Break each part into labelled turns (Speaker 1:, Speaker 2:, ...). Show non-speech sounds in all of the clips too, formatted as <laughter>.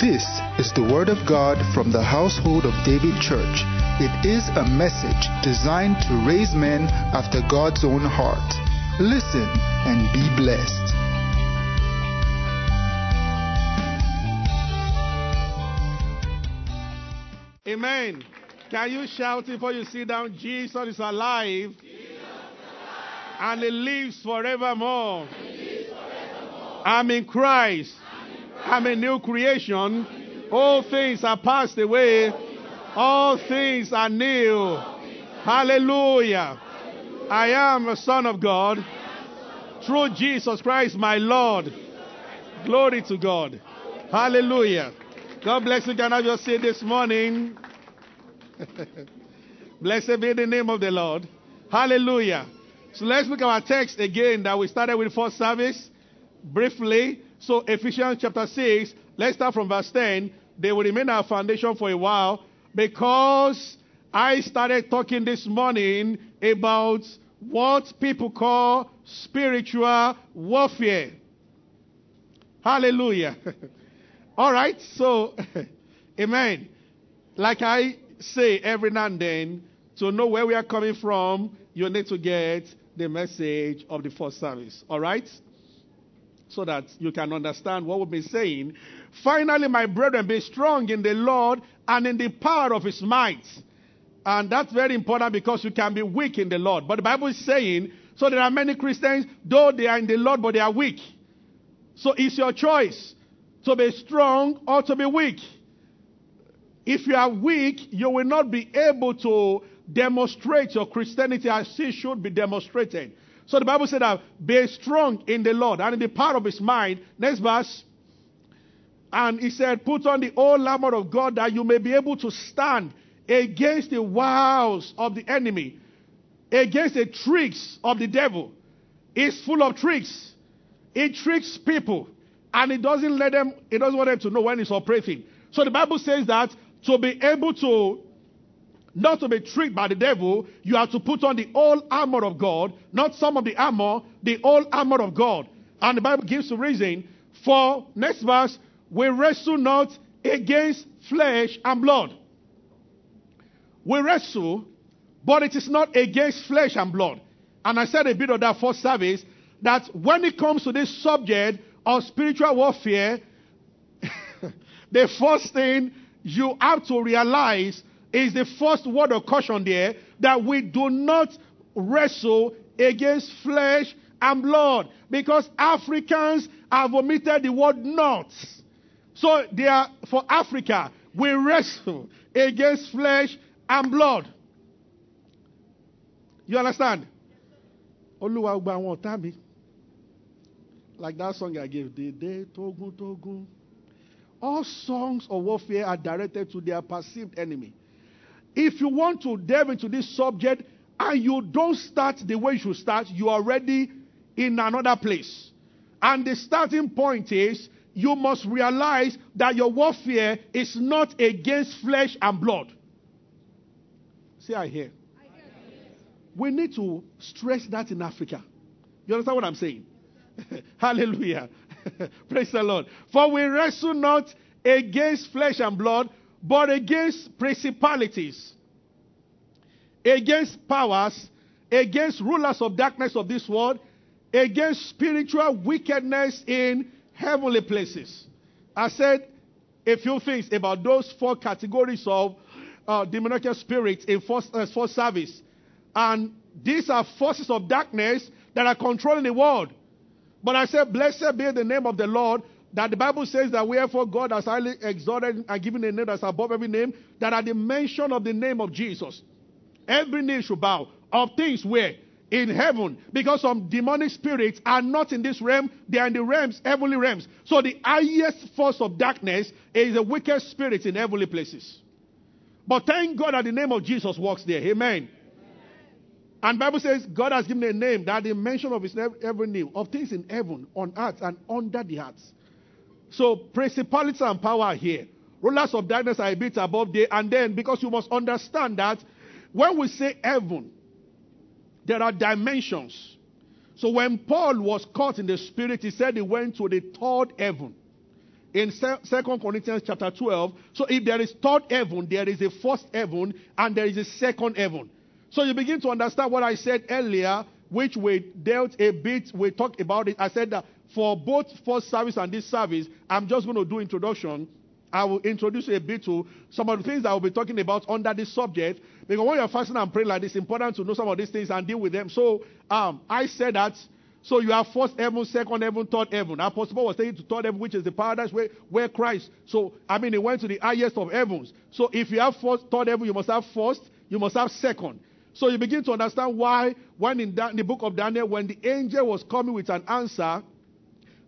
Speaker 1: This is the Word of God from the household of David Church. It is a message designed to raise men after God's own heart. Listen and be blessed.
Speaker 2: Amen. Can you shout before you sit down? Jesus is alive. And he lives forevermore. I'm in Christ. I'm a new creation. All things are passed away. All things are new. Hallelujah. I am a son of God through Jesus Christ my Lord. Glory to God. Hallelujah. God bless you. Can I just say this morning? <laughs> Blessed be the name of the Lord. Hallelujah. So let's look at our text again that we started with first service briefly. So Ephesians chapter 6, let's start from verse 10. They will remain our foundation for a while because I started talking this morning about what people call spiritual warfare. Hallelujah. <laughs> All right, so, <laughs> amen. Like I say every now and then, to know where we are coming from, you need to get the message of the first service. All right? So that you can understand what we've been saying. Finally, my brethren, be strong in the Lord and in the power of his might. And that's very important because you can be weak in the Lord. But the Bible is saying, so there are many Christians, though they are in the Lord, but they are weak. So it's your choice to be strong or to be weak. If you are weak, you will not be able to demonstrate your Christianity as it should be demonstrated. So the Bible said that be strong in the Lord and in the power of his mind. Next verse. And he said, Put on the whole armor of God that you may be able to stand against the wiles of the enemy, against the tricks of the devil. It's full of tricks. It tricks people. And it doesn't let them, it doesn't want them to know when it's operating. So the Bible says that to be able to not to be tricked by the devil, you have to put on the whole armor of God, not some of the armor, the whole armor of God. And the Bible gives the reason for next verse, we wrestle not against flesh and blood. We wrestle, but it is not against flesh and blood. And I said a bit of that first service that when it comes to this subject of spiritual warfare, <laughs> the first thing you have to realize is the first word of caution there that we do not wrestle against flesh and blood because Africans have omitted the word not. So they are for Africa, we wrestle against flesh and blood. You understand? Like that song I gave, Dede Togun Togun. All songs of warfare are directed to their perceived enemy. If you want to delve into this subject and you don't start the way you should start, you are already in another place. And the starting point is you must realize that your warfare is not against flesh and blood. See, I hear. We need to stress that in Africa. You understand what I'm saying? <laughs> Hallelujah. <laughs> Praise the Lord. For we wrestle not against flesh and blood, but against principalities, against powers, against rulers of darkness of this world, against spiritual wickedness in heavenly places. I said a few things about those four categories of uh, demonic spirits in first, uh, first service. And these are forces of darkness that are controlling the world. But I said, Blessed be the name of the Lord, that the Bible says that wherefore God has highly exalted and given a name that's above every name, that at the mention of the name of Jesus, every knee should bow of things where? In heaven, because some demonic spirits are not in this realm, they are in the realms, heavenly realms. So the highest force of darkness is the wicked spirits in heavenly places. But thank God that the name of Jesus walks there. Amen. And Bible says God has given a name that the mention of his every name of things in heaven, on earth, and under the earth. So principalities and power here. Rulers of darkness are a bit above there. And then because you must understand that when we say heaven, there are dimensions. So when Paul was caught in the spirit, he said he went to the third heaven. in Second Corinthians chapter 12. So if there is third heaven, there is a first heaven, and there is a second heaven. So you begin to understand what I said earlier, which we dealt a bit, we talked about it. I said that for both first service and this service, I'm just going to do introduction. I will introduce a bit to some of the things I will be talking about under this subject. Because when you're fasting and praying like this, it's important to know some of these things and deal with them. So um, I said that so you have first heaven, second heaven, third heaven. Apostle Paul was taken to third heaven, which is the paradise where, where Christ. So I mean, he went to the highest of heavens. So if you have first, third heaven, you must have first, you must have second. So you begin to understand why, when in, in the book of Daniel, when the angel was coming with an answer,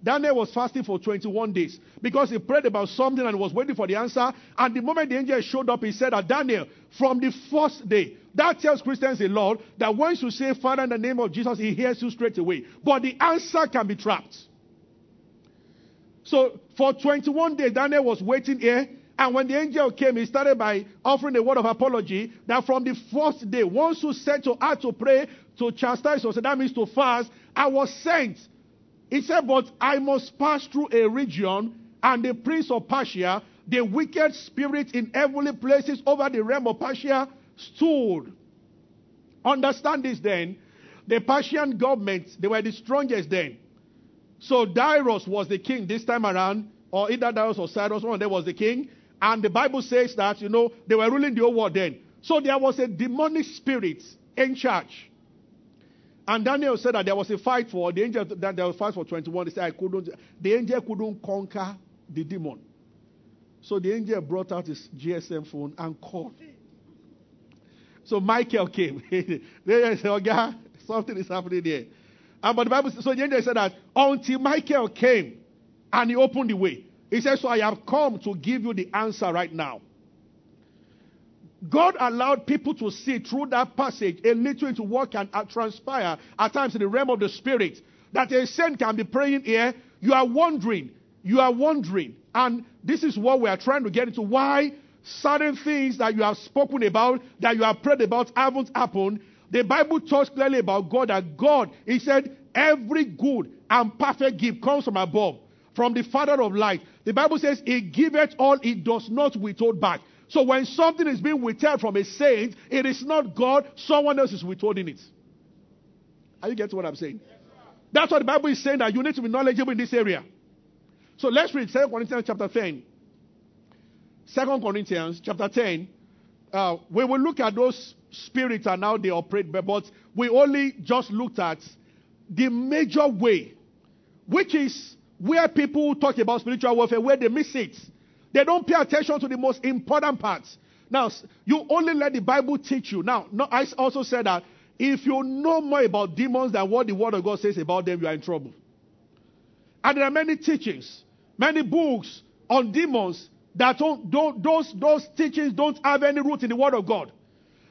Speaker 2: Daniel was fasting for 21 days because he prayed about something and was waiting for the answer. And the moment the angel showed up, he said that Daniel, from the first day, that tells Christians a lot that once you say Father in the name of Jesus, he hears you straight away. But the answer can be trapped. So for 21 days, Daniel was waiting here. And when the angel came, he started by offering a word of apology that from the first day, once you said to her to pray, to chastise us, that means to fast, I was sent. He said, But I must pass through a region, and the prince of Persia, the wicked spirit in heavenly places over the realm of Persia, stood. Understand this then. The Persian government, they were the strongest then. So Darius was the king this time around, or either Darius or Cyrus, one of them was the king. And the Bible says that, you know, they were ruling the whole world then. So there was a demonic spirit in charge. And Daniel said that there was a fight for the angel that there was fight for 21. He said I couldn't the angel couldn't conquer the demon. So the angel brought out his GSM phone and called. So Michael came. <laughs> they said, Oh God, something is happening there. And but the Bible so the angel said that until Michael came and he opened the way. He says, So I have come to give you the answer right now. God allowed people to see through that passage a little into what can uh, transpire at times in the realm of the spirit. That a saint can be praying here. You are wondering. You are wondering. And this is what we are trying to get into. Why certain things that you have spoken about, that you have prayed about, haven't happened. The Bible talks clearly about God that God, He said, every good and perfect gift comes from above, from the Father of light. The Bible says, He giveth all, He does not withhold back. So when something is being withheld from a saint, it is not God, someone else is withholding it. Are you getting what I'm saying? That's what the Bible is saying that you need to be knowledgeable in this area. So let's read 2 Corinthians chapter 10. 2 Corinthians chapter 10, uh, we will look at those spirits and how they operate, but we only just looked at the major way, which is where people talk about spiritual warfare, where they miss it. They don't pay attention to the most important parts. Now, you only let the Bible teach you. Now, no, I also said that if you know more about demons than what the Word of God says about them, you are in trouble. And there are many teachings, many books on demons that don't, don't, those, those teachings don't have any root in the Word of God.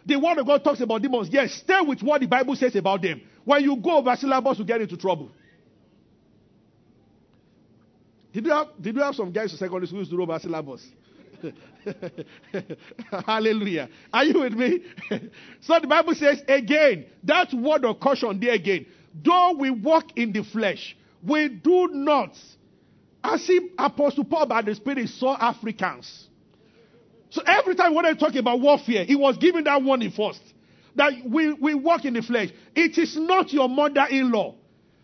Speaker 2: The Word of God talks about demons. Yes, stay with what the Bible says about them. When you go over syllabus, you get into trouble. Did you have, did you have some guys in secondary school who over syllabus? <laughs> Hallelujah. Are you with me? <laughs> so the Bible says again, that word of caution there again. Though we walk in the flesh, we do not as if Apostle Paul by the Spirit saw Africans. So every time when I talk about warfare, he was giving that warning first. That we, we walk in the flesh. It is not your mother-in-law.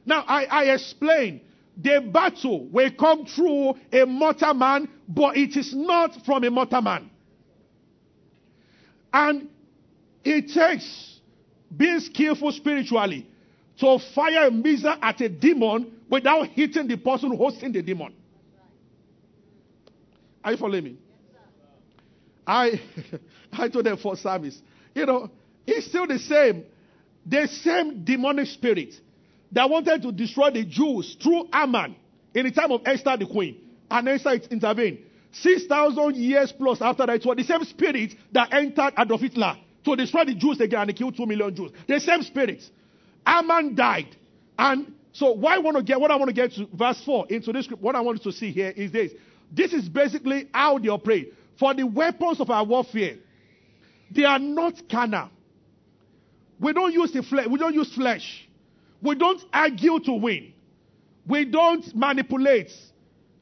Speaker 2: Now I, I explain the battle will come through a mortal man, but it is not from a mortal man. And it takes being skillful spiritually to fire a missile at a demon without hitting the person hosting the demon. Are you following me? I <laughs> I told them for service. You know, it's still the same. The same demonic spirit that wanted to destroy the Jews through Haman in the time of Esther the queen. And Esther intervened. 6,000 years plus after that, it was the same spirit that entered Adolf Hitler to destroy the Jews again and killed 2 million Jews. The same spirit. Haman died. And so why I want to get what I want to get to verse 4 into this script, what I want to see here is this. This is basically how they operate. For the weapons of our warfare, they are not carnal. We don't use the flesh, we don't use flesh. We don't argue to win. We don't manipulate.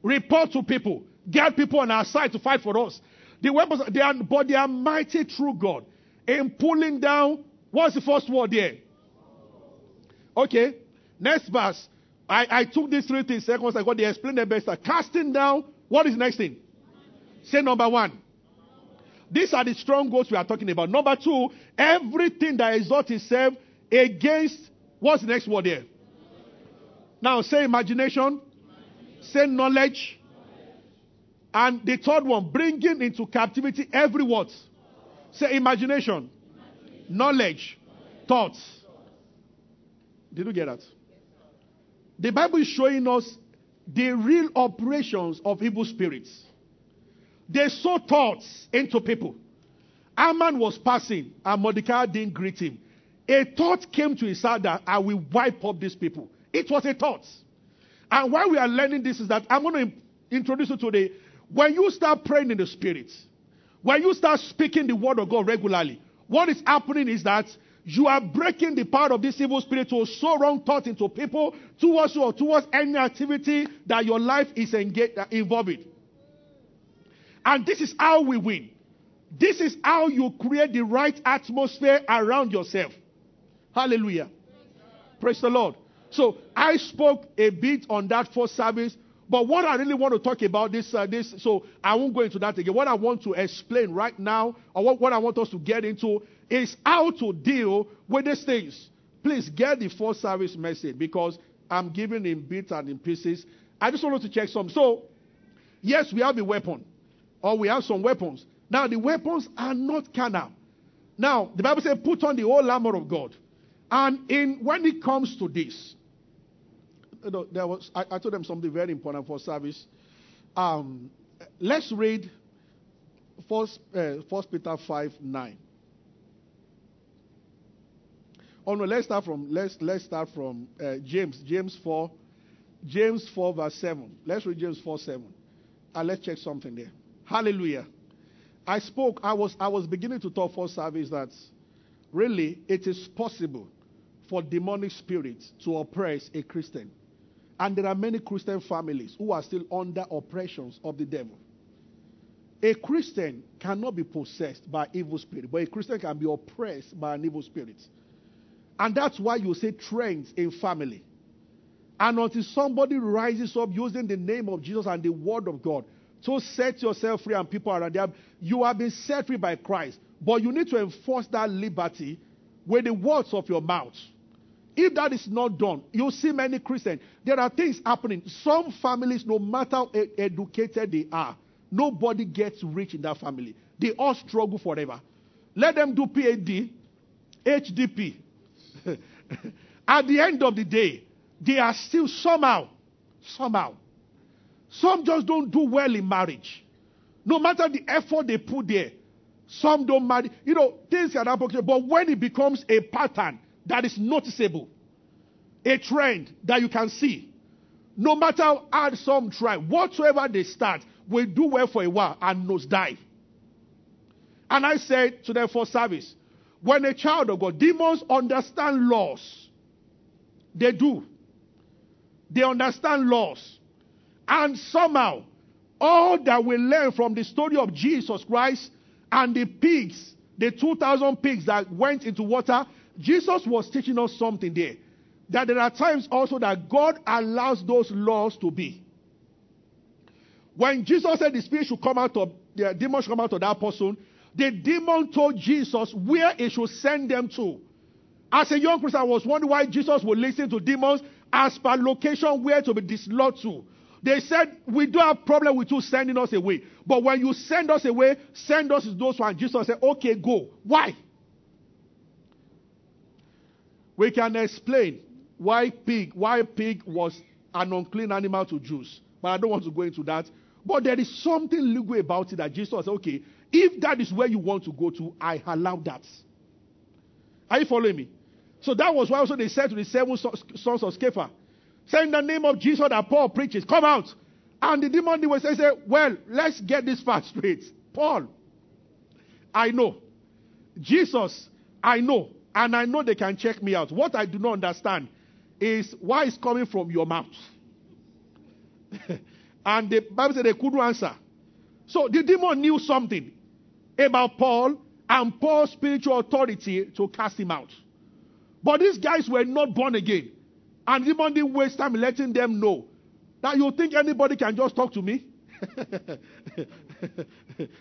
Speaker 2: report to people, get people on our side to fight for us. The weapons, they are, but they are mighty through God in pulling down. What's the first word there? Okay. Next verse. I, I took these three things seconds ago. They explained the best. Casting down. What is next thing? Say number one. These are the strongholds we are talking about. Number two, everything that exalts itself against what's the next word there? Now say imagination, say knowledge, and the third one, bringing into captivity every word. Say imagination, knowledge, thoughts. Did you get that? The Bible is showing us the real operations of evil spirits. They sow thoughts into people. Haman was passing, and Mordecai didn't greet him. A thought came to his heart that I will wipe up these people. It was a thought. And why we are learning this is that I'm going to introduce you today. When you start praying in the Spirit, when you start speaking the word of God regularly, what is happening is that you are breaking the power of this evil spirit to sow wrong thoughts into people towards you or towards any activity that your life is engaged, uh, involved in. And this is how we win. This is how you create the right atmosphere around yourself. Hallelujah. Praise the Lord. So I spoke a bit on that first service, but what I really want to talk about this, uh, this, so I won't go into that again. What I want to explain right now, or what, what I want us to get into, is how to deal with these things. Please get the first service message because I'm giving in bits and in pieces. I just want to check some. So, yes, we have a weapon, or we have some weapons. Now, the weapons are not carnal. Now, the Bible says, put on the whole armor of God. And in when it comes to this, you know, there was I, I told them something very important for service. Um, let's read First, uh, First Peter five nine. Oh no, let's start from let's let's start from uh, James James four James four verse seven. Let's read James four seven, and let's check something there. Hallelujah. I spoke. I was I was beginning to talk for service that really it is possible for demonic spirits to oppress a Christian. And there are many Christian families who are still under oppressions of the devil. A Christian cannot be possessed by evil spirit, but a Christian can be oppressed by an evil spirit. And that's why you see trends in family. And until somebody rises up using the name of Jesus and the word of God to set yourself free and people around you, you have been set free by Christ. But you need to enforce that liberty with the words of your mouth. If that is not done, you see many Christians. There are things happening. Some families, no matter how educated they are, nobody gets rich in that family. They all struggle forever. Let them do PhD, HDP. <laughs> At the end of the day, they are still somehow, somehow. Some just don't do well in marriage. No matter the effort they put there, some don't marry. You know, things can happen. But when it becomes a pattern, that is noticeable, a trend that you can see. No matter how hard some try, whatsoever they start, will do well for a while and nosedive. And I said to them for service, when a child of God, demons understand laws. They do. They understand laws. And somehow, all that we learn from the story of Jesus Christ and the pigs, the 2,000 pigs that went into water, Jesus was teaching us something there. That there are times also that God allows those laws to be. When Jesus said the spirit should come out of, the demon should come out of that person, the demon told Jesus where he should send them to. As a young Christian, I was wondering why Jesus would listen to demons as per location where to be dislodged to. They said, We don't have problem with you sending us away. But when you send us away, send us to those ones. Jesus said, Okay, go. Why? We can explain why pig, why pig was an unclean animal to Jews. But I don't want to go into that. But there is something legal about it that Jesus said, okay, if that is where you want to go to, I allow that. Are you following me? So that was why also they said to the seven sons of Sceva, say in the name of Jesus that Paul preaches, come out. And the demon they saying, say, well, let's get this fact straight. Paul, I know. Jesus, I know. And I know they can check me out. What I do not understand is why it's coming from your mouth. <laughs> And the Bible said they couldn't answer. So the demon knew something about Paul and Paul's spiritual authority to cast him out. But these guys were not born again. And the demon didn't waste time letting them know that you think anybody can just talk to me? <laughs>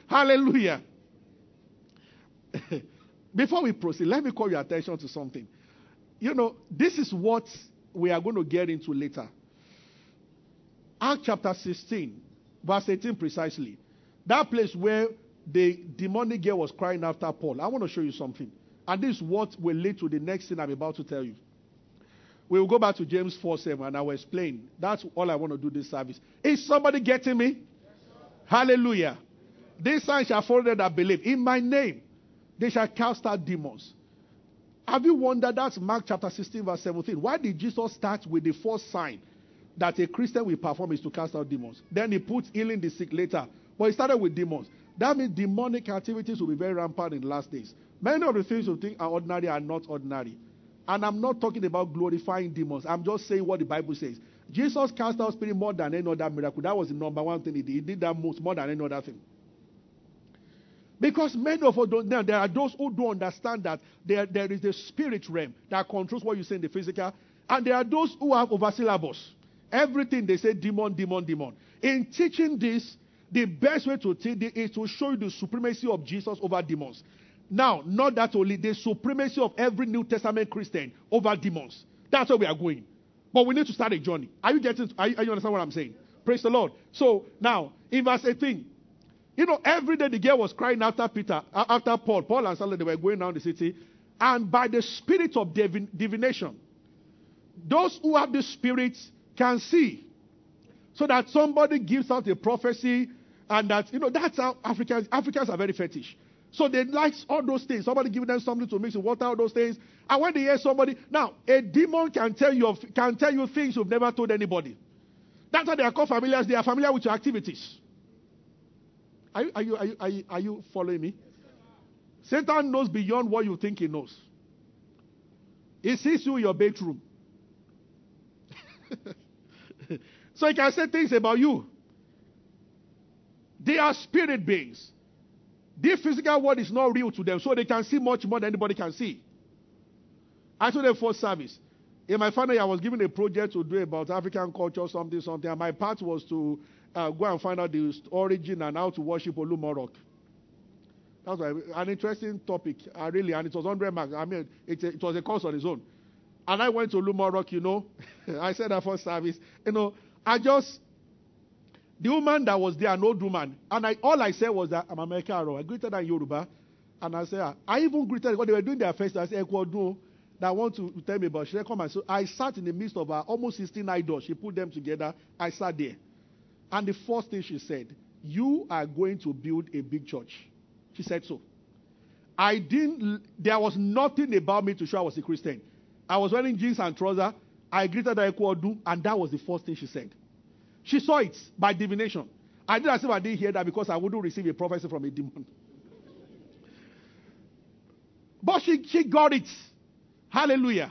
Speaker 2: Hallelujah. <laughs> Before we proceed, let me call your attention to something. You know, this is what we are going to get into later. Act chapter 16, verse 18 precisely. That place where the demonic girl was crying after Paul. I want to show you something. And this is what will lead to the next thing I'm about to tell you. We will go back to James 4 7 and I will explain. That's all I want to do this service. Is somebody getting me? Yes, Hallelujah. This sign shall follow them that believe. In my name, they shall cast out demons. Have you wondered? That's Mark chapter 16, verse 17. Why did Jesus start with the first sign that a Christian will perform is to cast out demons? Then he put healing the sick later. But he started with demons. That means demonic activities will be very rampant in the last days. Many of the things you think are ordinary are not ordinary. And I'm not talking about glorifying demons. I'm just saying what the Bible says. Jesus cast out spirit more than any other miracle. That was the number one thing he did. He did that most more than any other thing. Because many of us don't now there are those who don't understand that there, there is a spirit realm that controls what you say in the physical, and there are those who have over syllabus. Everything they say demon, demon, demon. In teaching this, the best way to teach it is to show you the supremacy of Jesus over demons. Now, not that only, the supremacy of every New Testament Christian over demons. That's where we are going. But we need to start a journey. Are you getting, are you, are you understand what I'm saying? Praise the Lord. So, now, in verse 18, you know, every day the girl was crying after Peter, after Paul. Paul and Silas, they were going down the city. And by the spirit of divin- divination, those who have the spirit can see. So that somebody gives out a prophecy, and that, you know, that's how Africans, Africans are very fetish. So they like all those things. Somebody giving them something to mix with water, all those things. And when they hear somebody, now a demon can tell you can tell you things you've never told anybody. That's why they are called familiars. They are familiar with your activities. Are you, are you, are you, are you, are you following me? Satan knows beyond what you think he knows. He sees you in your bedroom. <laughs> so he can say things about you. They are spirit beings. This physical world is not real to them, so they can see much more than anybody can see. I told them for service. In my year, I was given a project to do about African culture, something, something. And my part was to uh, go and find out the origin and how to worship Olumo Rock. That was an interesting topic, uh, really, and it was 100 marks. I mean, it, it was a course on its own. And I went to Olumo Rock, you know. <laughs> I said that for service. You know, I just, the woman that was there, an old woman, and I, all I said was that I'm American. I greeted her in Yoruba. And I said, ah, I even greeted when they were doing their festival. I said, Ekwodu, that want to tell me about. She Come and so I sat in the midst of her, almost 16 idols. She put them together. I sat there. And the first thing she said, You are going to build a big church. She said so. I didn't, there was nothing about me to show I was a Christian. I was wearing jeans and trousers. I greeted her Ekwodu, and that was the first thing she said. She saw it by divination. I did as if I didn't hear that because I wouldn't receive a prophecy from a demon. <laughs> But she, she got it. Hallelujah.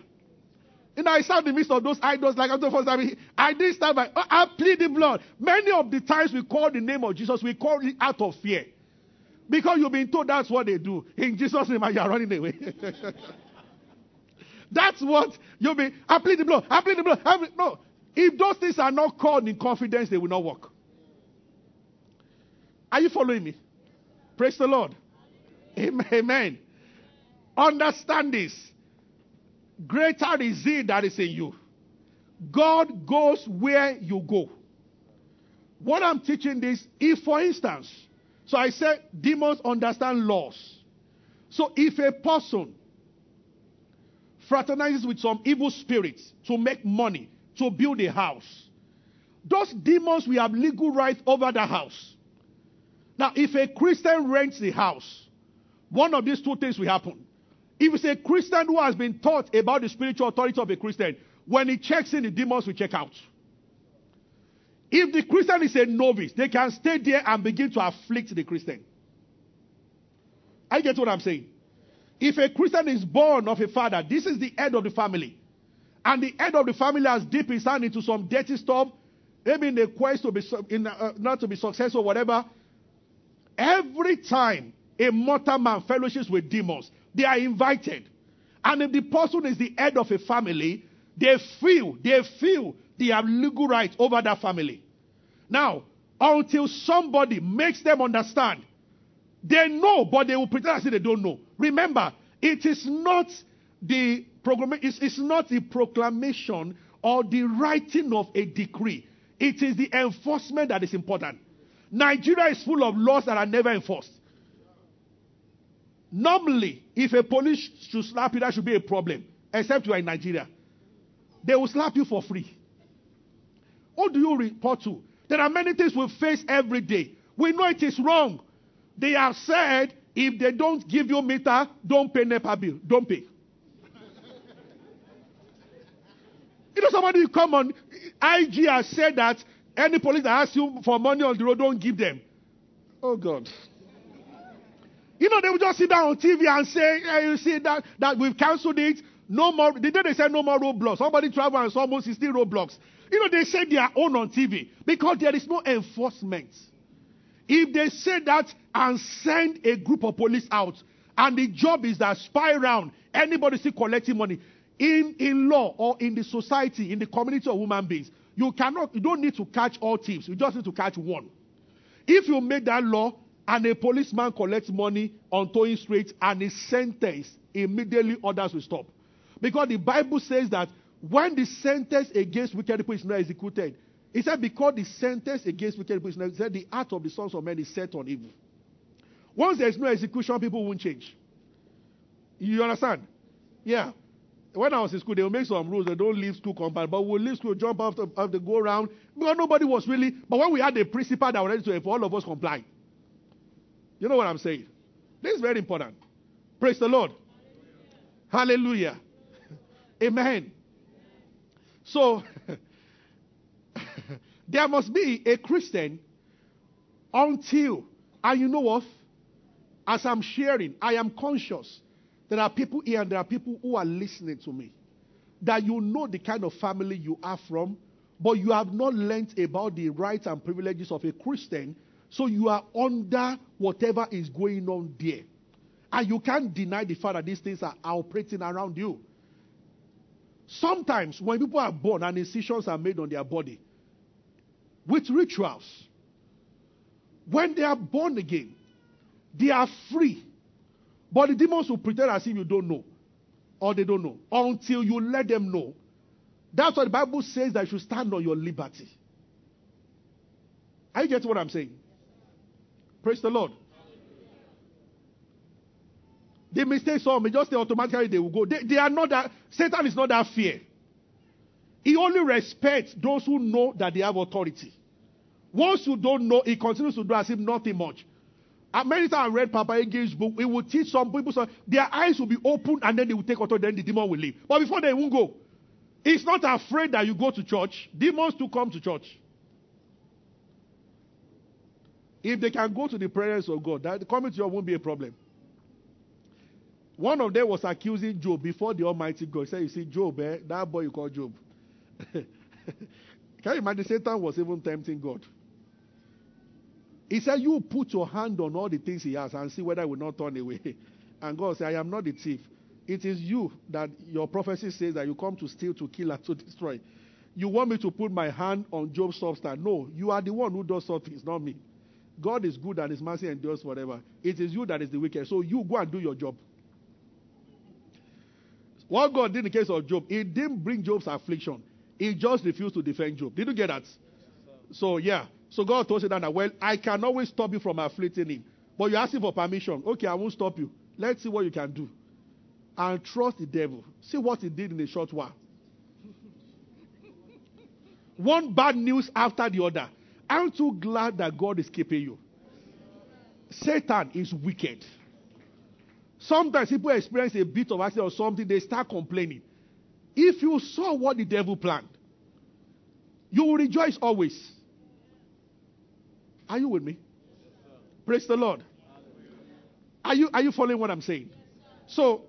Speaker 2: And I stand in the midst of those idols like I'm the first time. I didn't stand by. I plead the blood. Many of the times we call the name of Jesus, we call it out of fear. Because you've been told that's what they do. In Jesus' name, you're running away. <laughs> that's what you'll be. I plead the blood. I plead the blood. Plead, no. If those things are not called in confidence, they will not work. Are you following me? Praise the Lord. Amen. Understand this. Greater is he that is in you. God goes where you go. What I'm teaching this, if for instance, so I said demons understand laws. So if a person fraternizes with some evil spirits to make money, to build a house, those demons will have legal right over the house. Now, if a Christian rents the house, one of these two things will happen. If it's a Christian who has been taught about the spiritual authority of a Christian, when he checks in, the demons will check out. If the Christian is a novice, they can stay there and begin to afflict the Christian. I get what I'm saying. If a Christian is born of a father, this is the head of the family, and the head of the family has dipped his hand into some dirty stuff, maybe in the quest to be in, uh, not to be successful, whatever. Every time a mortal man fellowships with demons, they are invited. And if the person is the head of a family, they feel, they feel they have legal rights over that family. Now, until somebody makes them understand, they know, but they will pretend as if they don't know. Remember, it is not the it's, it's not the proclamation or the writing of a decree. It is the enforcement that is important. Nigeria is full of laws that are never enforced. Normally, if a police should slap you, that should be a problem. Except you are in Nigeria. They will slap you for free. What do you report to? There are many things we face every day. We know it is wrong. They have said if they don't give you meter, don't pay NEPA bill. Don't pay. <laughs> you know, somebody come on. IG has said that any police that asks you for money on the road, don't give them. Oh, God. You know, they will just sit down on TV and say, hey, you see that, that we've cancelled it. No more. The day they said no more roadblocks, somebody travel and saw almost 16 roadblocks. You know, they said they are own on TV because there is no enforcement. If they say that and send a group of police out, and the job is that spy around, anybody see collecting money, in, in law or in the society, in the community of human beings, you cannot, you don't need to catch all thieves. You just need to catch one. If you make that law and a policeman collects money on towing street and is sentenced, immediately others will stop. Because the Bible says that when the sentence against wicked people is not executed, it said because the sentence against wicked people is not executed, the heart of the sons of men is set on evil. Once there's no execution, people won't change. You understand? Yeah. When I was in school, they will make some rules. They don't leave school compound, but we'll leave school, jump after, after go around. Because nobody was really. But when we had a principal that was ready to enforce, all of us comply. You know what I'm saying? This is very important. Praise the Lord. Hallelujah. <laughs> Amen. So, <laughs> there must be a Christian until, and you know what? As I'm sharing, I am conscious there are people here and there are people who are listening to me. That you know the kind of family you are from, but you have not learned about the rights and privileges of a Christian, so you are under whatever is going on there. And you can't deny the fact that these things are operating around you. Sometimes, when people are born and incisions are made on their body with rituals, when they are born again, they are free but the demons will pretend as if you don't know. Or they don't know. Until you let them know. That's what the Bible says that you should stand on your liberty. Are you getting what I'm saying? Praise the Lord. They mistake some, may just they automatically they will go. They, they are not that Satan is not that fear. He only respects those who know that they have authority. Once you don't know, he continues to do as if nothing much. And many times I read Papa Ege's book, it will teach some people, so their eyes will be open and then they will take authority, then the demon will leave. But before they won't go. He's not afraid that you go to church. Demons to come to church. If they can go to the presence of God, that coming to church won't be a problem. One of them was accusing Job before the Almighty God. He said, You see, Job, eh, that boy you call Job. <laughs> can you imagine Satan was even tempting God? He said, You put your hand on all the things he has and see whether he will not turn away. <laughs> And God said, I am not the thief. It is you that your prophecy says that you come to steal, to kill, and to destroy. You want me to put my hand on Job's substance? No, you are the one who does something, it's not me. God is good and his mercy endures forever. It is you that is the wicked. So you go and do your job. What God did in the case of Job, he didn't bring Job's affliction. He just refused to defend Job. Did you get that? So, yeah. So God told Satan that, well, I can always stop you from afflicting him. But you're asking for permission. Okay, I won't stop you. Let's see what you can do. And trust the devil. See what he did in a short while. One bad news after the other. Aren't you glad that God is keeping you? Satan is wicked. Sometimes people experience a bit of accident or something, they start complaining. If you saw what the devil planned, you will rejoice always. Are you with me? Praise the Lord. Are you, are you following what I'm saying? So,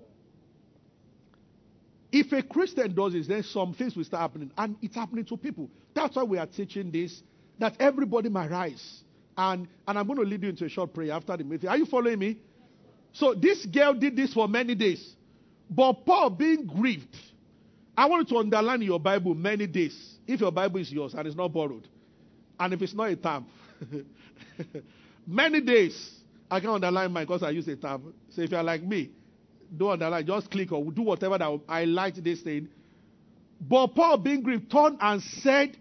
Speaker 2: If a Christian does this, then some things will start happening. And it's happening to people. That's why we are teaching this, that everybody might rise. And, and I'm going to lead you into a short prayer after the meeting. Are you following me? So this girl did this for many days. But Paul being grieved, I want you to underline your Bible many days. If your Bible is yours and it's not borrowed. And if it's not a term. <laughs> many days. I can underline mine because I use a term. So if you're like me, don't underline, just click or do whatever that I like this thing. But Paul being grieved turned and said,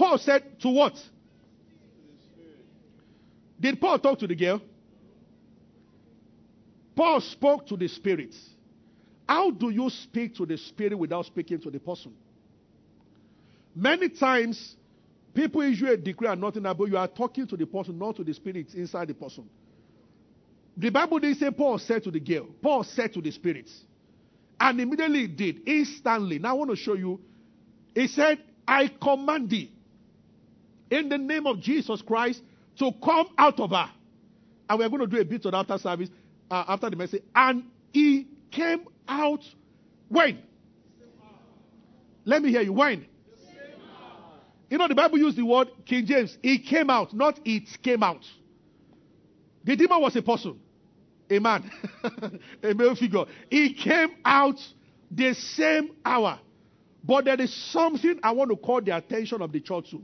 Speaker 2: Paul said to what? Did Paul talk to the girl? Paul spoke to the spirit. How do you speak to the spirit without speaking to the person? Many times, people issue a decree and nothing about you are talking to the person, not to the spirit inside the person. The Bible didn't say Paul said to the girl. Paul said to the spirits. And immediately it did, instantly. Now I want to show you. He said, I command thee in the name of Jesus Christ to come out of her. And we're going to do a bit of after service, uh, after the message. And he came out when? Let me hear you. When? You know, the Bible used the word King James. He came out, not it came out. The demon was a person a man, <laughs> a male figure. He came out the same hour. But there is something I want to call the attention of the church to.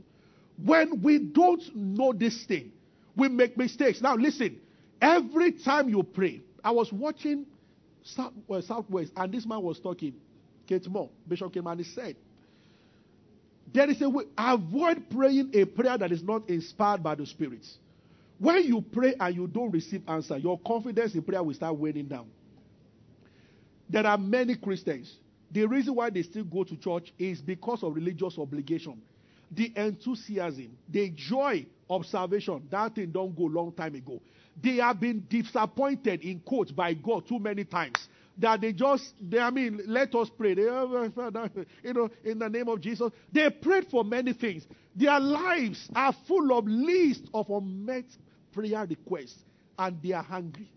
Speaker 2: When we don't know this thing, we make mistakes. Now, listen. Every time you pray, I was watching South, well, Southwest, and this man was talking. Kate Moore, Bishop came and he said, There is a way, avoid praying a prayer that is not inspired by the spirits. When you pray and you don't receive answer, your confidence in prayer will start waning down. There are many Christians. The reason why they still go to church is because of religious obligation. The enthusiasm, the joy of salvation, that thing don't go long time ago. They have been disappointed in quotes by God too many times that they just, they, I mean, let us pray. They, oh, you know, in the name of Jesus. They prayed for many things. Their lives are full of lists of unmet prayer requests and they are hungry.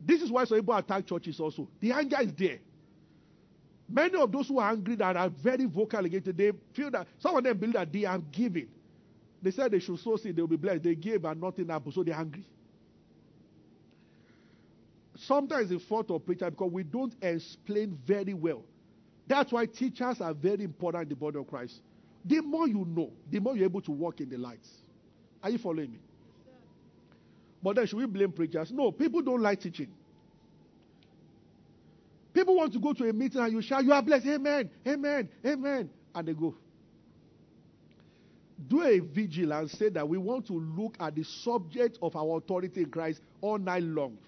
Speaker 2: This is why some people attack churches also. The anger is there. Many of those who are angry that are very vocal against it, they feel that some of them believe that they are giving. They said they should sow seed, they will be blessed. They gave and nothing happened, so they're angry. Sometimes it's fault of preacher because we don't explain very well. That's why teachers are very important in the body of Christ. The more you know, the more you're able to walk in the lights. Are you following me? But then should we blame preachers? No, people don't like teaching. People want to go to a meeting and you shout, You are blessed. Amen. Amen. Amen. And they go. Do a vigil and say that we want to look at the subject of our authority in Christ all night long.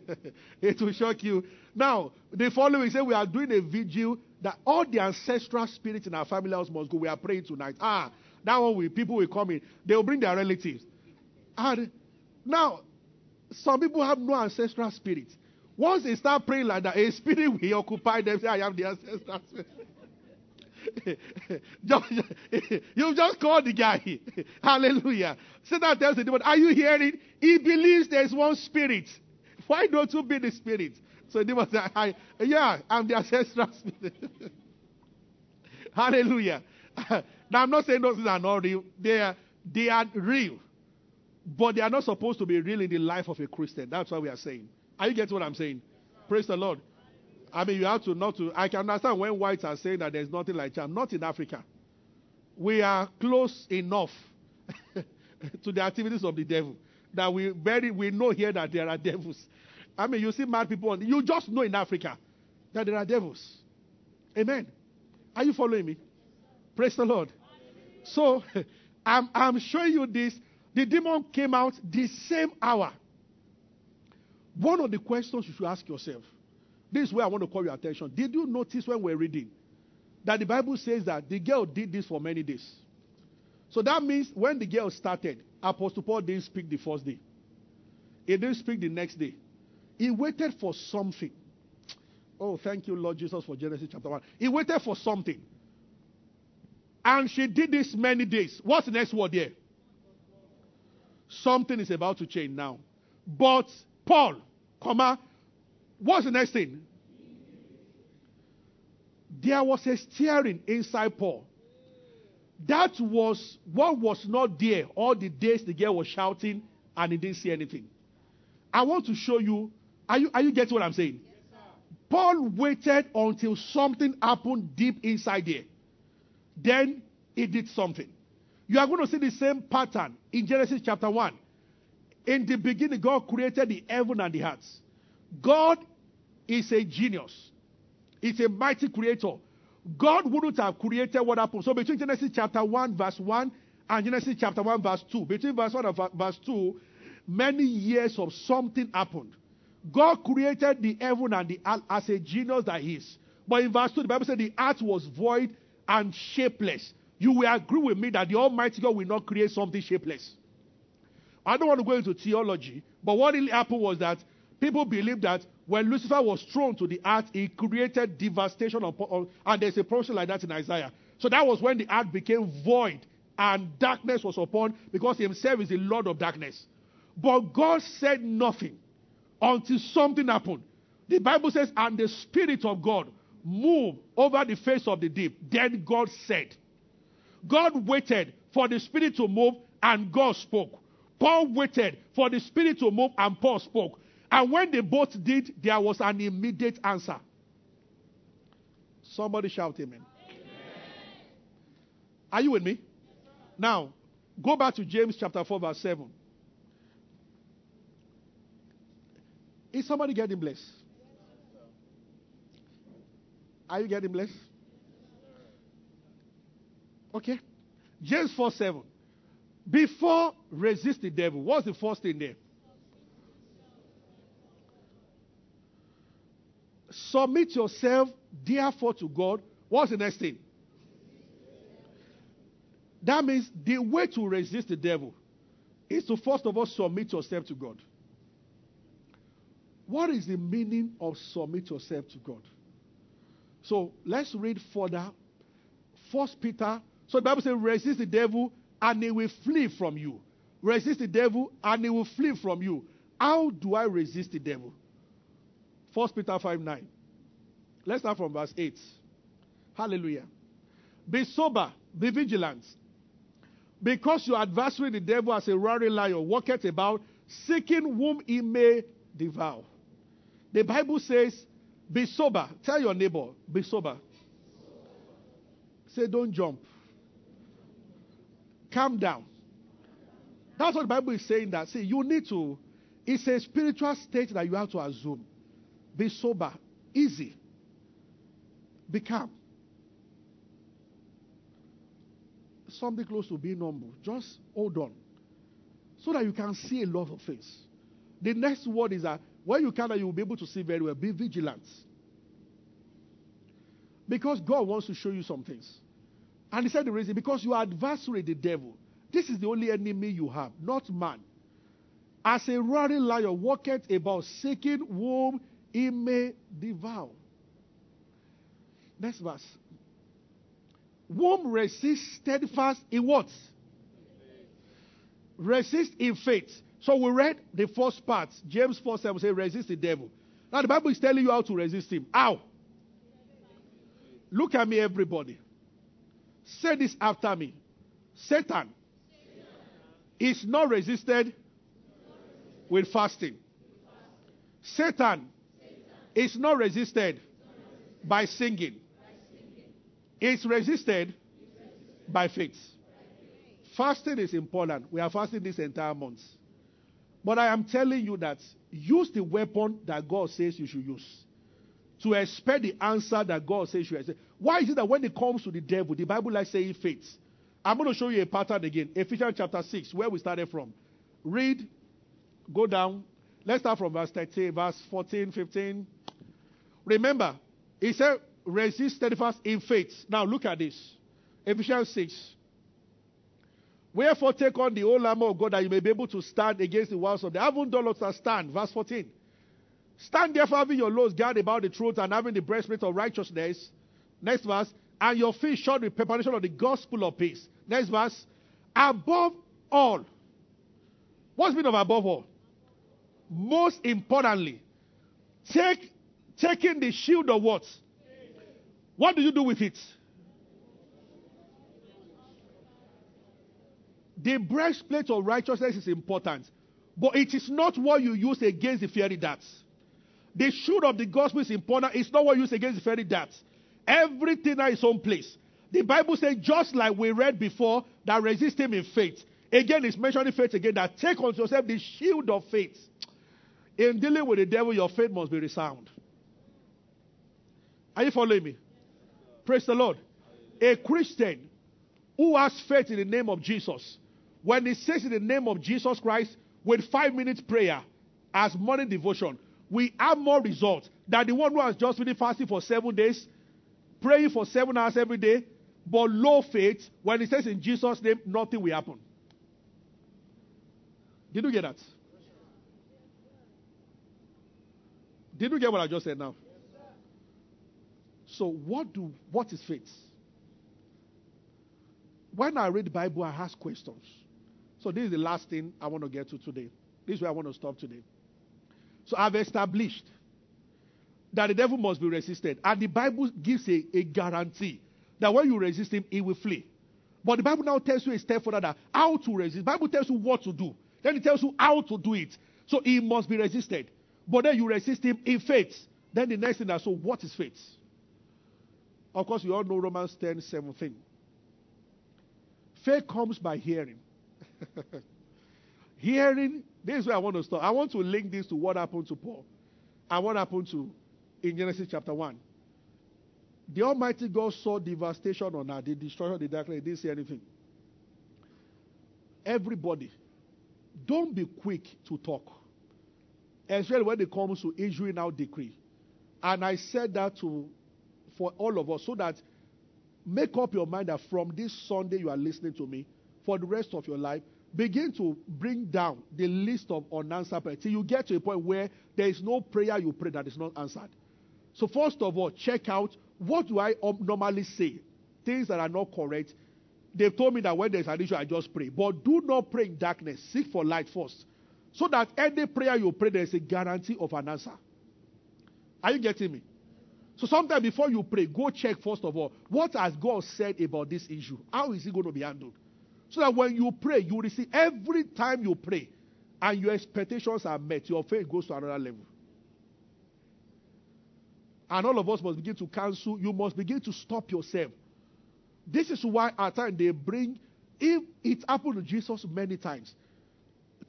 Speaker 2: <laughs> it will shock you. Now, the following say we are doing a vigil that all the ancestral spirits in our family house must go. We are praying tonight. Ah, that one will people will come in. They will bring their relatives. And now, some people have no ancestral spirit. Once they start praying like that, a spirit will occupy them. Say, I am the spirit. <laughs> <laughs> you just called the guy. <laughs> Hallelujah. Satan tells the demon, Are you hearing? He believes there's one spirit. Why don't you be the spirit? So the demon said, I, Yeah, I'm the ancestral spirit. Hallelujah. now, I'm not saying those things are not real. They are, they are real. But they are not supposed to be real in the life of a Christian. That's what we are saying. Are you getting what I'm saying? Praise the Lord. I mean, you have to not to. I can understand when whites are saying that there's nothing like charm. Not in Africa. We are close enough <laughs> to the activities of the devil that we very we know here that there are devils. I mean, you see mad people on. You just know in Africa that there are devils. Amen. Are you following me? Praise the Lord. So, <laughs> I'm, I'm showing you this the demon came out the same hour. One of the questions you should ask yourself this is where I want to call your attention. Did you notice when we're reading that the Bible says that the girl did this for many days? So that means when the girl started, Apostle Paul didn't speak the first day, he didn't speak the next day. He waited for something. Oh, thank you, Lord Jesus, for Genesis chapter 1. He waited for something. And she did this many days. What's the next word here? Something is about to change now. But Paul, comma, what's the next thing? there was a stirring inside Paul. That was what was not there all the days the girl was shouting and he didn't see anything. I want to show you. Are you, are you getting what I'm saying? Yes, Paul waited until something happened deep inside there. Then he did something. You are going to see the same pattern in Genesis chapter 1. In the beginning, God created the heaven and the earth. God is a genius. He's a mighty creator. God wouldn't have created what happened. So between Genesis chapter 1, verse 1, and Genesis chapter 1, verse 2, between verse 1 and verse 2, many years of something happened. God created the heaven and the earth as a genius that is. But in verse 2, the Bible said the earth was void and shapeless. You will agree with me that the Almighty God will not create something shapeless. I don't want to go into theology, but what really happened was that people believe that when Lucifer was thrown to the earth, he created devastation, upon, and there's a prophecy like that in Isaiah. So that was when the earth became void and darkness was upon, because himself is the Lord of darkness. But God said nothing until something happened. The Bible says, and the Spirit of God moved over the face of the deep. Then God said, God waited for the Spirit to move, and God spoke. Paul waited for the Spirit to move, and Paul spoke. And when they both did, there was an immediate answer. Somebody shout amen. amen. Are you with me? Now, go back to James chapter 4, verse 7. Is somebody getting blessed? Are you getting blessed? Okay. James 4 7. Before resist the devil, what's the first thing there? Submit yourself, therefore, to God. What's the next thing? That means the way to resist the devil is to first of all submit yourself to God. What is the meaning of submit yourself to God? So let's read further. First Peter. So the Bible says, resist the devil and he will flee from you. Resist the devil and he will flee from you. How do I resist the devil? First Peter 5 9. Let's start from verse 8. Hallelujah. Be sober, be vigilant. Because your adversary, the devil, as a roaring lion, walketh about, seeking whom he may devour. The Bible says, be sober. Tell your neighbor, be sober. Say, don't jump. Calm down. That's what the Bible is saying that. See, you need to, it's a spiritual state that you have to assume. Be sober. Easy. Be calm. Something close to being humble. Just hold on. So that you can see a lot of things. The next word is that when you can, you will be able to see very well. Be vigilant. Because God wants to show you some things. And he said the reason, because your adversary, the devil, this is the only enemy you have, not man. As a roaring lion walketh about, seeking whom he may devour. Next verse. Whom resist steadfast in what? Resist in faith. So we read the first part. James 4 7 say, resist the devil. Now the Bible is telling you how to resist him. How? Look at me, everybody. Say this after me. Satan is not resisted with fasting. Satan is not resisted by singing. It's resisted by faith. Fasting is important. We are fasting this entire month. But I am telling you that use the weapon that God says you should use to expect the answer that God says you should expect. Why is it that when it comes to the devil, the Bible likes saying faith? I'm going to show you a pattern again. Ephesians chapter 6, where we started from. Read, go down. Let's start from verse 13, verse 14, 15. Remember, he said, resist steadfast in faith. Now look at this. Ephesians 6, Wherefore take on the whole armor of God that you may be able to stand against the wiles of the having done to stand. Verse 14. Stand therefore having your loins guard about the truth and having the breastplate of righteousness. Next verse. And your feet shod with preparation of the gospel of peace. Next verse. Above all. What's mean of above all? Most importantly, take taking the shield of what? What do you do with it? The breastplate of righteousness is important, but it is not what you use against the fiery darts. The shield of the gospel is important. It's not what you use against the fiery darts. Everything has its own place. The Bible says, just like we read before, that resist him in faith. Again, it's mentioning faith again, that take unto yourself the shield of faith. In dealing with the devil, your faith must be resound. Are you following me? Praise the Lord. A Christian who has faith in the name of Jesus, when he says in the name of Jesus Christ with five minutes prayer as morning devotion, we have more results than the one who has just been fasting for seven days, praying for seven hours every day, but low faith. When he says in Jesus' name, nothing will happen. Did you get that? Did you get what I just said now? So what do what is faith? When I read the Bible, I ask questions. So this is the last thing I want to get to today. This is where I want to stop today. So I've established that the devil must be resisted. And the Bible gives a, a guarantee that when you resist him, he will flee. But the Bible now tells you a step further that how to resist. The Bible tells you what to do. Then it tells you how to do it. So he must be resisted. But then you resist him in faith. Then the next thing is so what is faith? Of course, you all know Romans 10 17. Faith comes by hearing. <laughs> hearing, this is where I want to stop. I want to link this to what happened to Paul and what happened to in Genesis chapter 1. The Almighty God saw devastation on earth, the destruction the darkness, he didn't see anything. Everybody, don't be quick to talk, especially when it comes to issuing out decree. And I said that to for all of us so that make up your mind that from this Sunday you are listening to me for the rest of your life, begin to bring down the list of unanswered prayers till you get to a point where there is no prayer you pray that is not answered. So, first of all, check out what do I um, normally say? Things that are not correct. They've told me that when there's an issue, I just pray. But do not pray in darkness. Seek for light first. So that any prayer you pray, there's a guarantee of an answer. Are you getting me? So sometimes before you pray, go check first of all, what has God said about this issue? How is it going to be handled? So that when you pray, you receive every time you pray and your expectations are met, your faith goes to another level. And all of us must begin to cancel. You must begin to stop yourself. This is why at times they bring, if it happened to Jesus many times.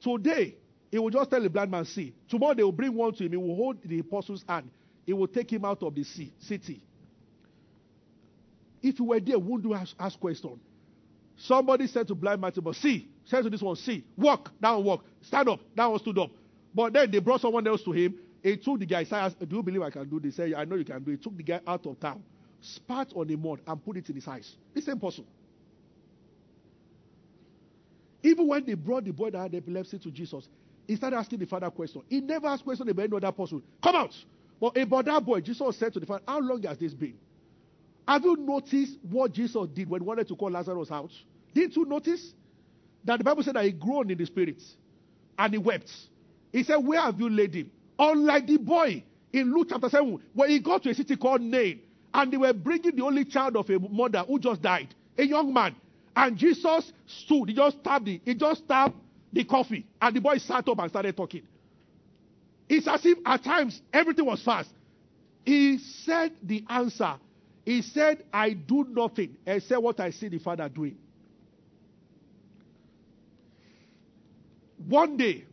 Speaker 2: Today, he will just tell the blind man, see. Tomorrow they will bring one to him. He will hold the apostle's hand. He will take him out of the sea, city. If you were there, wouldn't you ask, ask question? Somebody said to blind Matthew, but see, said to this one, see, walk, down, walk, stand up, one stood up. But then they brought someone else to him. He took the guy, said, Do you believe I can do this? I know you can do it. He took the guy out of town, spat on the mud, and put it in his eyes. The same person. Even when they brought the boy that had epilepsy to Jesus, he started asking the father question. He never asked question about any other person. Come out. But about that boy, Jesus said to the father, How long has this been? Have you noticed what Jesus did when he wanted to call Lazarus out? Didn't you notice? That the Bible said that he groaned in the spirit and he wept. He said, Where have you laid him? Unlike the boy in Luke chapter 7, when he got to a city called Nain, and they were bringing the only child of a mother who just died, a young man. And Jesus stood, he just tapped the, he just tapped the coffee, and the boy sat up and started talking. It's as if at times everything was fast. He said the answer. He said, I do nothing except what I see the Father doing. One day,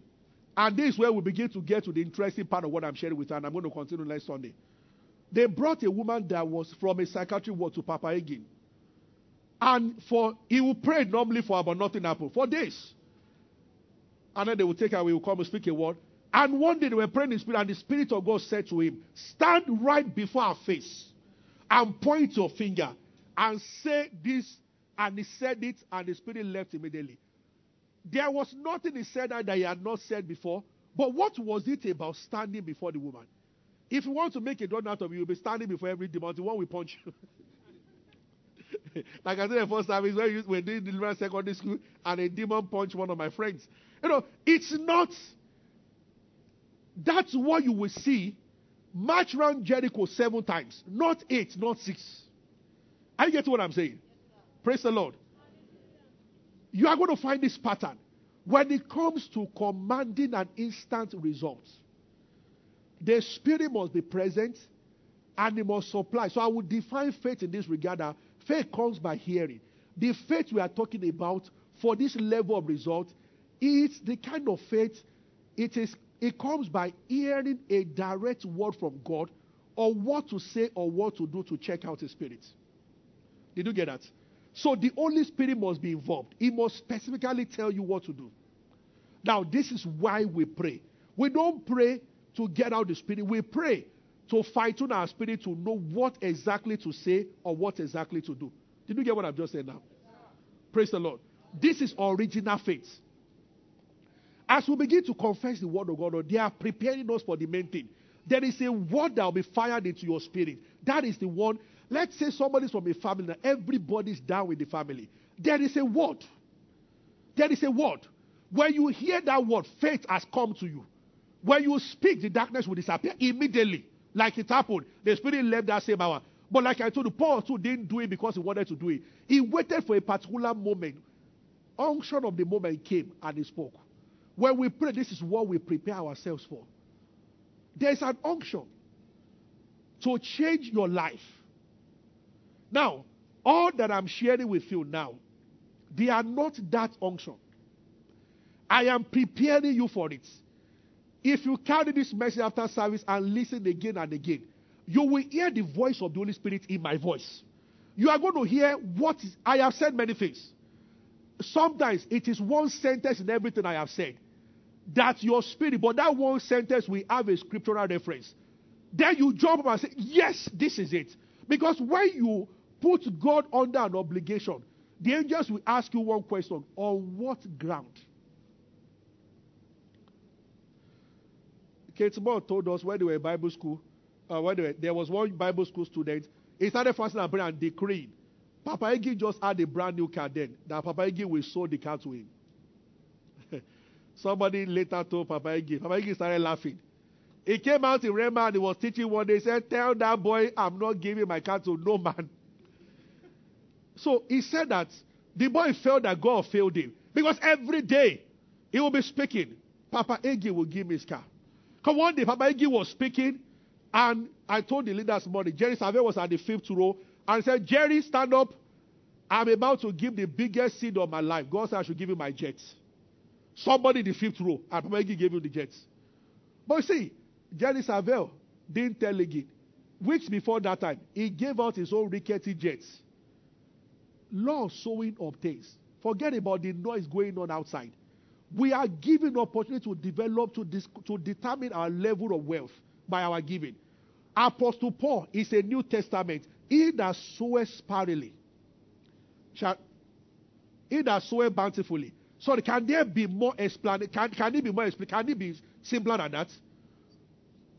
Speaker 2: and this is where we begin to get to the interesting part of what I'm sharing with you, and I'm going to continue next Sunday. They brought a woman that was from a psychiatric ward to Papa Hagin. And for he will pray normally for her, but nothing happened. For days. And then they will take her away, will come and speak a word. And one day they were praying in spirit, and the Spirit of God said to him, Stand right before our face and point your finger and say this. And he said it, and the Spirit left immediately. There was nothing he said that he had not said before. But what was it about standing before the woman? If you want to make a don out of you, you'll be standing before every demon. The one will punch you. <laughs> like I said the first time, is when we were doing deliverance secondary school and a demon punched one of my friends. You know, it's not. That's what you will see. March around Jericho seven times, not eight, not six. I get getting what I'm saying? Praise the Lord. You are going to find this pattern. When it comes to commanding an instant result, the Spirit must be present and it must supply. So I would define faith in this regard that faith comes by hearing. The faith we are talking about for this level of result is the kind of faith it is it comes by hearing a direct word from God or what to say or what to do to check out his spirit. Did you get that? So the Holy Spirit must be involved. He must specifically tell you what to do. Now, this is why we pray. We don't pray to get out the spirit. We pray to fine tune our spirit to know what exactly to say or what exactly to do. Did you get what I've just said now? Praise the Lord. This is original faith. As we begin to confess the word of God, they are preparing us for the main thing. There is a word that will be fired into your spirit. That is the one. Let's say somebody's from a family that everybody's down with the family. There is a word. There is a word. When you hear that word, faith has come to you. When you speak, the darkness will disappear immediately, like it happened. The spirit left that same hour. But like I told you, Paul too didn't do it because he wanted to do it. He waited for a particular moment. Unction of the moment came and he spoke. When we pray, this is what we prepare ourselves for. There's an unction to change your life. Now, all that I'm sharing with you now, they are not that unction. I am preparing you for it. If you carry this message after service and listen again and again, you will hear the voice of the Holy Spirit in my voice. You are going to hear what is, I have said many things. Sometimes it is one sentence in everything I have said. That your spirit, but that one sentence will have a scriptural reference. Then you jump up and say, Yes, this is it. Because when you put God under an obligation, the angels will ask you one question on what ground? Kate Moore told us when they were in Bible school, uh, when were, there was one Bible school student, he started fasting and praying and decreeing. Papa Hagin just had a brand new car then, that Papa Hagin will sow the car to him. <laughs> Somebody later told Papa Hagin. Papa Hagin started laughing. He came out in Rhema and he was teaching one day. He said, Tell that boy I'm not giving my car to no man. So he said that the boy felt that God failed him. Because every day he will be speaking. Papa Hagin will give me his car. Because one day Papa Hagin was speaking, and I told the leaders morning, Jerry Savelle was at the fifth row, and said, Jerry, stand up. I'm about to give the biggest seed of my life. God said I should give you my jets. Somebody in the fifth row, and Papa Hagin gave you the jets. But you see, Jerry Savelle didn't tell Hagin. Weeks before that time, he gave out his own rickety jets. Law of sowing obtains. Forget about the noise going on outside. We are given opportunity to develop, to, to determine our level of wealth by our giving. Apostle Paul is a New Testament. He that soweth sparingly, shall, he that soweth bountifully. Sorry, can there be more explanation? Can, can it be more explanation? Can it be simpler than that?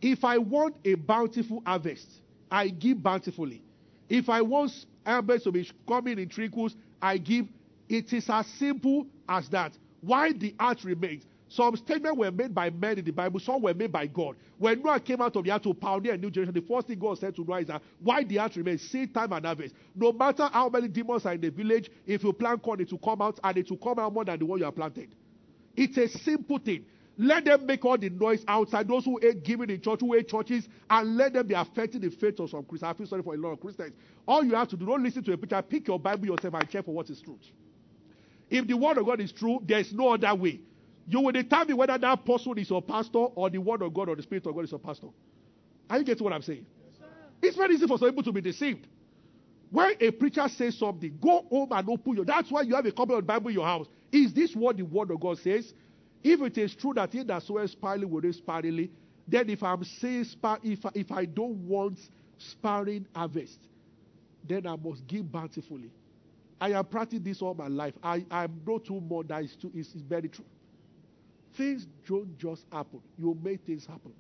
Speaker 2: If I want a bountiful harvest, I give bountifully. If I want harvest to be coming in trickles, I give. It is as simple as that. Why the earth remains. Some statements were made by men in the Bible, some were made by God. When Noah came out of the earth to pioneer a new generation, the first thing God said to Noah is that why the earth remains, seed time and harvest. No matter how many demons are in the village, if you plant corn, it will come out and it will come out more than the one you have planted. It's a simple thing. Let them make all the noise outside. Those who hate giving in church, who hate churches, and let them be affecting the faith of some Christians. I feel sorry for a lot of Christians. All you have to do, don't listen to a preacher. Pick your Bible yourself and check for what is truth. If the word of God is true, there is no other way. You will determine whether that person is your pastor or the word of God or the spirit of God is your pastor. Are you getting what I'm saying? Yes, it's very easy for some people to be deceived. When a preacher says something, go home and open your. That's why you have a copy of the Bible in your house. Is this what the word of God says? If it is true that he that swears sparingly will reap sparingly, then if I'm saying spar, if if I don't want sparing harvest, then I must give bountifully. I have practiced this all my life. I, I'm not too more that is, too, is, is very true. Things don't just happen. You make things happen.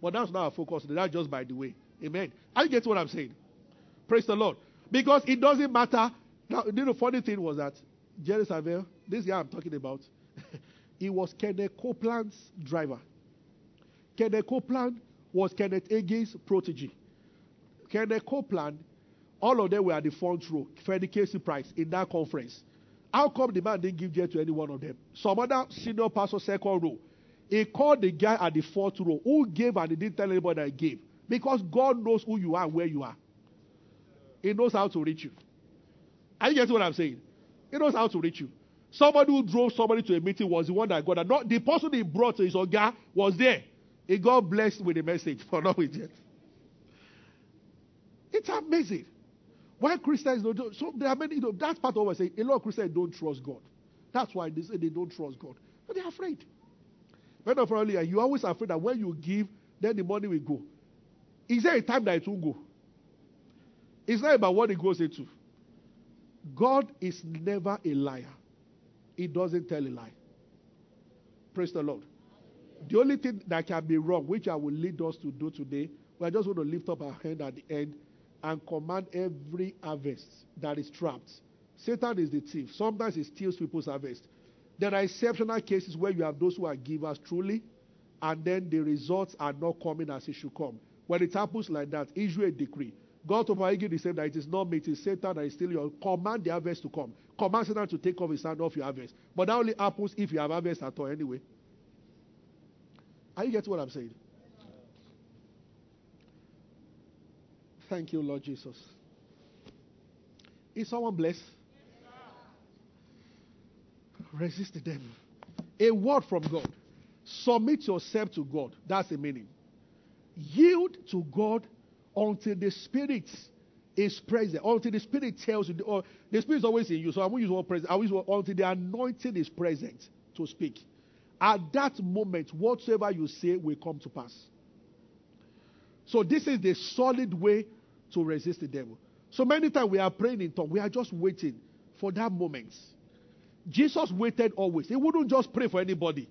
Speaker 2: But that's not our focus. That's just by the way. Amen. I get what I'm saying. Praise the Lord. Because it doesn't matter. Now, you know, the funny thing was that Jerry Savelle, this guy I'm talking about, <laughs> he was Kenneth Copeland's driver. Kenneth Copeland was Kenneth Hagin's protege. Kenneth Copeland All of them were at the front row, Freddie Casey Price, in that conference. How come the man didn't give jet to any one of them? Some other senior pastor, second row. He called the guy at the fourth row who gave and he didn't tell anybody that he gave. Because God knows who you are and where you are. He knows how to reach you. Are you getting what I'm saying? He knows how to reach you. Somebody who drove somebody to a meeting was the one that got that. Not the person he brought to his guy was there. He got blessed with a message, but not with it. It's amazing. Why Christians don't do so there are many you know, that's part of what I say. A lot of Christians don't trust God. That's why they say they don't trust God. But they're afraid. But of earlier, you're always afraid that when you give, then the money will go. Is there a time that it will go? It's not about what it goes into. God is never a liar. He doesn't tell a lie. Praise the Lord. The only thing that can be wrong, which I will lead us to do today, we are just going to lift up our hand at the end and command every harvest that is trapped. Satan is the thief. Sometimes he steals people's harvest. There are exceptional cases where you have those who are givers truly, and then the results are not coming as it should come. When it happens like that, issue a decree. God to Again, he said that it is not me, it is Satan that is stealing your command the harvest to come. Command Satan to take off his hand off your harvest. But that only happens if you have harvest at all anyway. Are you getting what I'm saying? Thank you, Lord Jesus. Is someone blessed? Resist the devil. A word from God. Submit yourself to God. That's the meaning. Yield to God until the Spirit is present. Until the Spirit tells you. Or the Spirit is always in you. So I won't use one present. I will use one, until the anointing is present to speak. At that moment, whatsoever you say will come to pass. So this is the solid way to resist the devil. So many times we are praying in tongues. We are just waiting for that moment. Jesus waited always. He wouldn't just pray for anybody.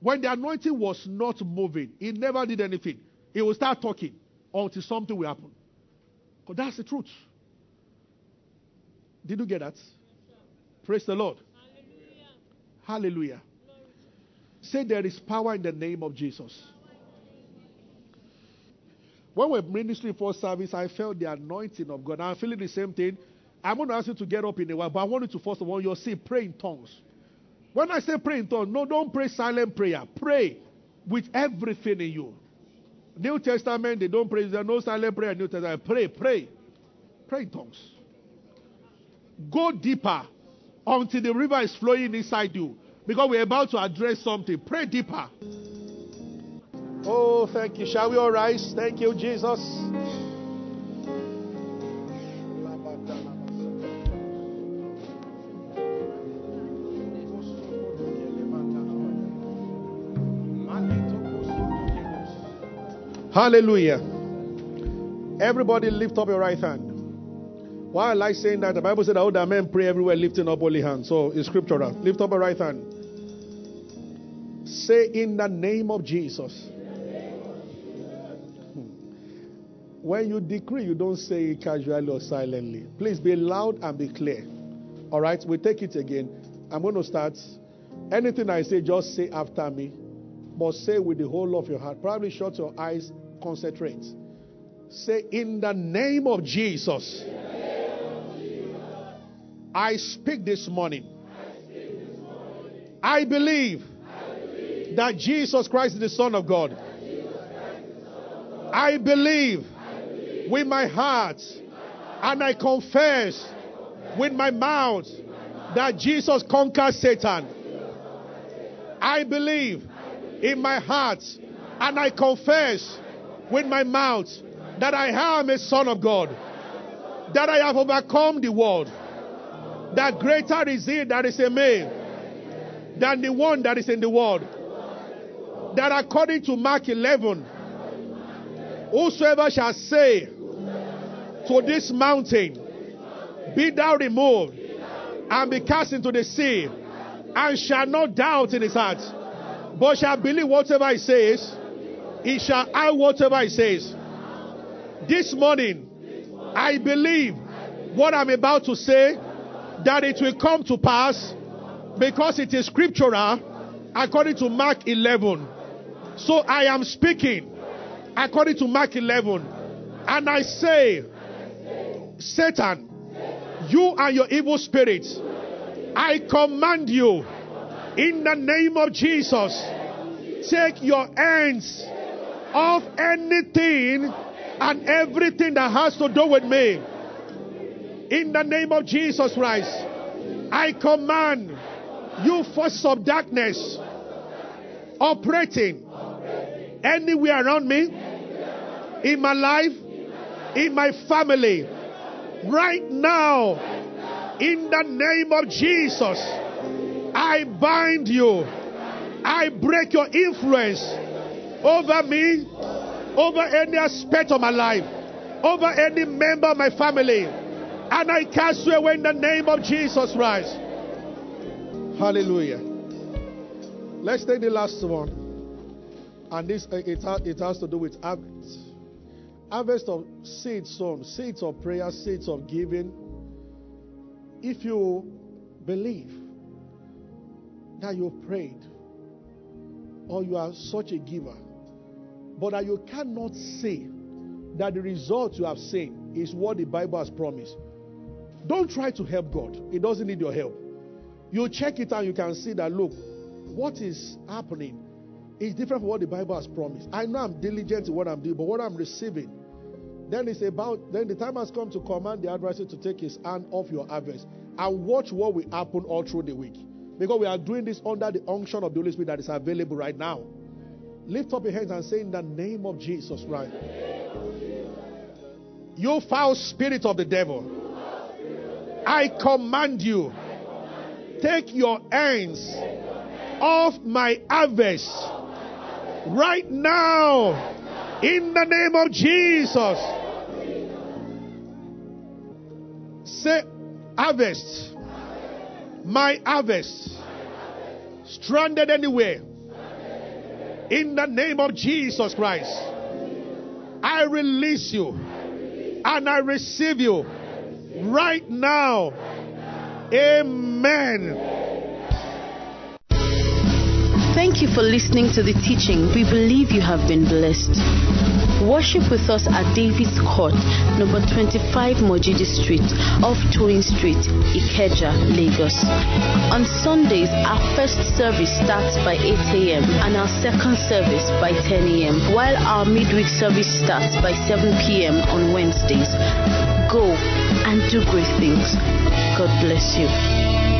Speaker 2: When the anointing was not moving, he never did anything. He would start talking until something will happen. Because that's the truth. Did you get that? Praise the Lord. Hallelujah. Hallelujah. Say there is power in the name of Jesus. When we're ministering for service, I felt the anointing of God. I'm feeling the same thing. I'm going to ask you to get up in a while, but I want you to first of all, you'll see pray in tongues. When I say pray in tongues, no, don't pray silent prayer. Pray with everything in you. New Testament, they don't pray. There's no silent prayer. In New Testament, pray, pray, pray in tongues. Go deeper until the river is flowing inside you, because we're about to address something. Pray deeper. Oh, thank you. Shall we all rise? Thank you, Jesus. Hallelujah. Everybody lift up your right hand. Why I like saying that? The Bible said that all the men pray everywhere lifting up holy hands. So it's scriptural. Lift up your right hand. Say in the name of Jesus. When you decree, you don't say it casually or silently. Please be loud and be clear. All right, we take it again. I'm going to start. Anything I say, just say after me, but say with the whole of your heart. Probably shut your eyes Concentrate. Say, in the name of Jesus, I speak this morning. I believe that Jesus Christ is the Son of God. I believe with my heart and I confess with my mouth that Jesus conquered Satan. I believe in my heart and I confess with my mouth that I am a son of God, that I have overcome the world, that greater is he that is in me than the one that is in the world. That according to Mark 11, whosoever shall say to this mountain, Be thou removed and be cast into the sea, and shall not doubt in his heart, but shall believe whatever he says, he shall have whatever he says. This morning, I believe what I'm about to say that it will come to pass because it is scriptural according to Mark 11. So I am speaking according to Mark 11. And I say, Satan, you and your evil spirit, I command you in the name of Jesus, take your hands off anything and everything that has to do with me. In the name of Jesus Christ, I command you force of darkness operating anywhere around me, in my life, in my family, right now, in the name of Jesus, I bind you. I break your influence over me, over any aspect of my life, over any member of my family. And I cast you away in the name of Jesus Christ. Hallelujah. Let's take the last one. And this it, it has to do with harvest. Harvest of seeds sown, seeds of prayer, seeds of giving. If you believe that you've prayed or you are such a giver, but that you cannot say that the result you have seen is what the Bible has promised, don't try to help God. He doesn't need your help. You check it and you can see that, look, what is happening is different from what the Bible has promised. I know I'm diligent in what I'm doing, but what I'm receiving, then it's about, then the time has come to command the adversary to take his hand off your harvest and watch what will happen all through the week. Because we are doing this under the unction of the Holy Spirit that is available right now. Lift up your hands and say, In the name of Jesus Christ. You foul spirit of the devil. I command you, take your hands off my harvest right now in the name of Jesus. Say, harvest, my harvest, stranded anywhere in the name of Jesus Christ. I release you and I receive you right now. Amen.
Speaker 3: Thank you for listening to the teaching. We believe you have been blessed. Worship with us at David's Court, number 25 Mojidi Street, off Toyin Street, Ikeja, Lagos. On Sundays, our first service starts by 8 a.m. and our second service by 10 a.m., while our midweek service starts by 7 p.m. on Wednesdays. Go and do great things. God bless you.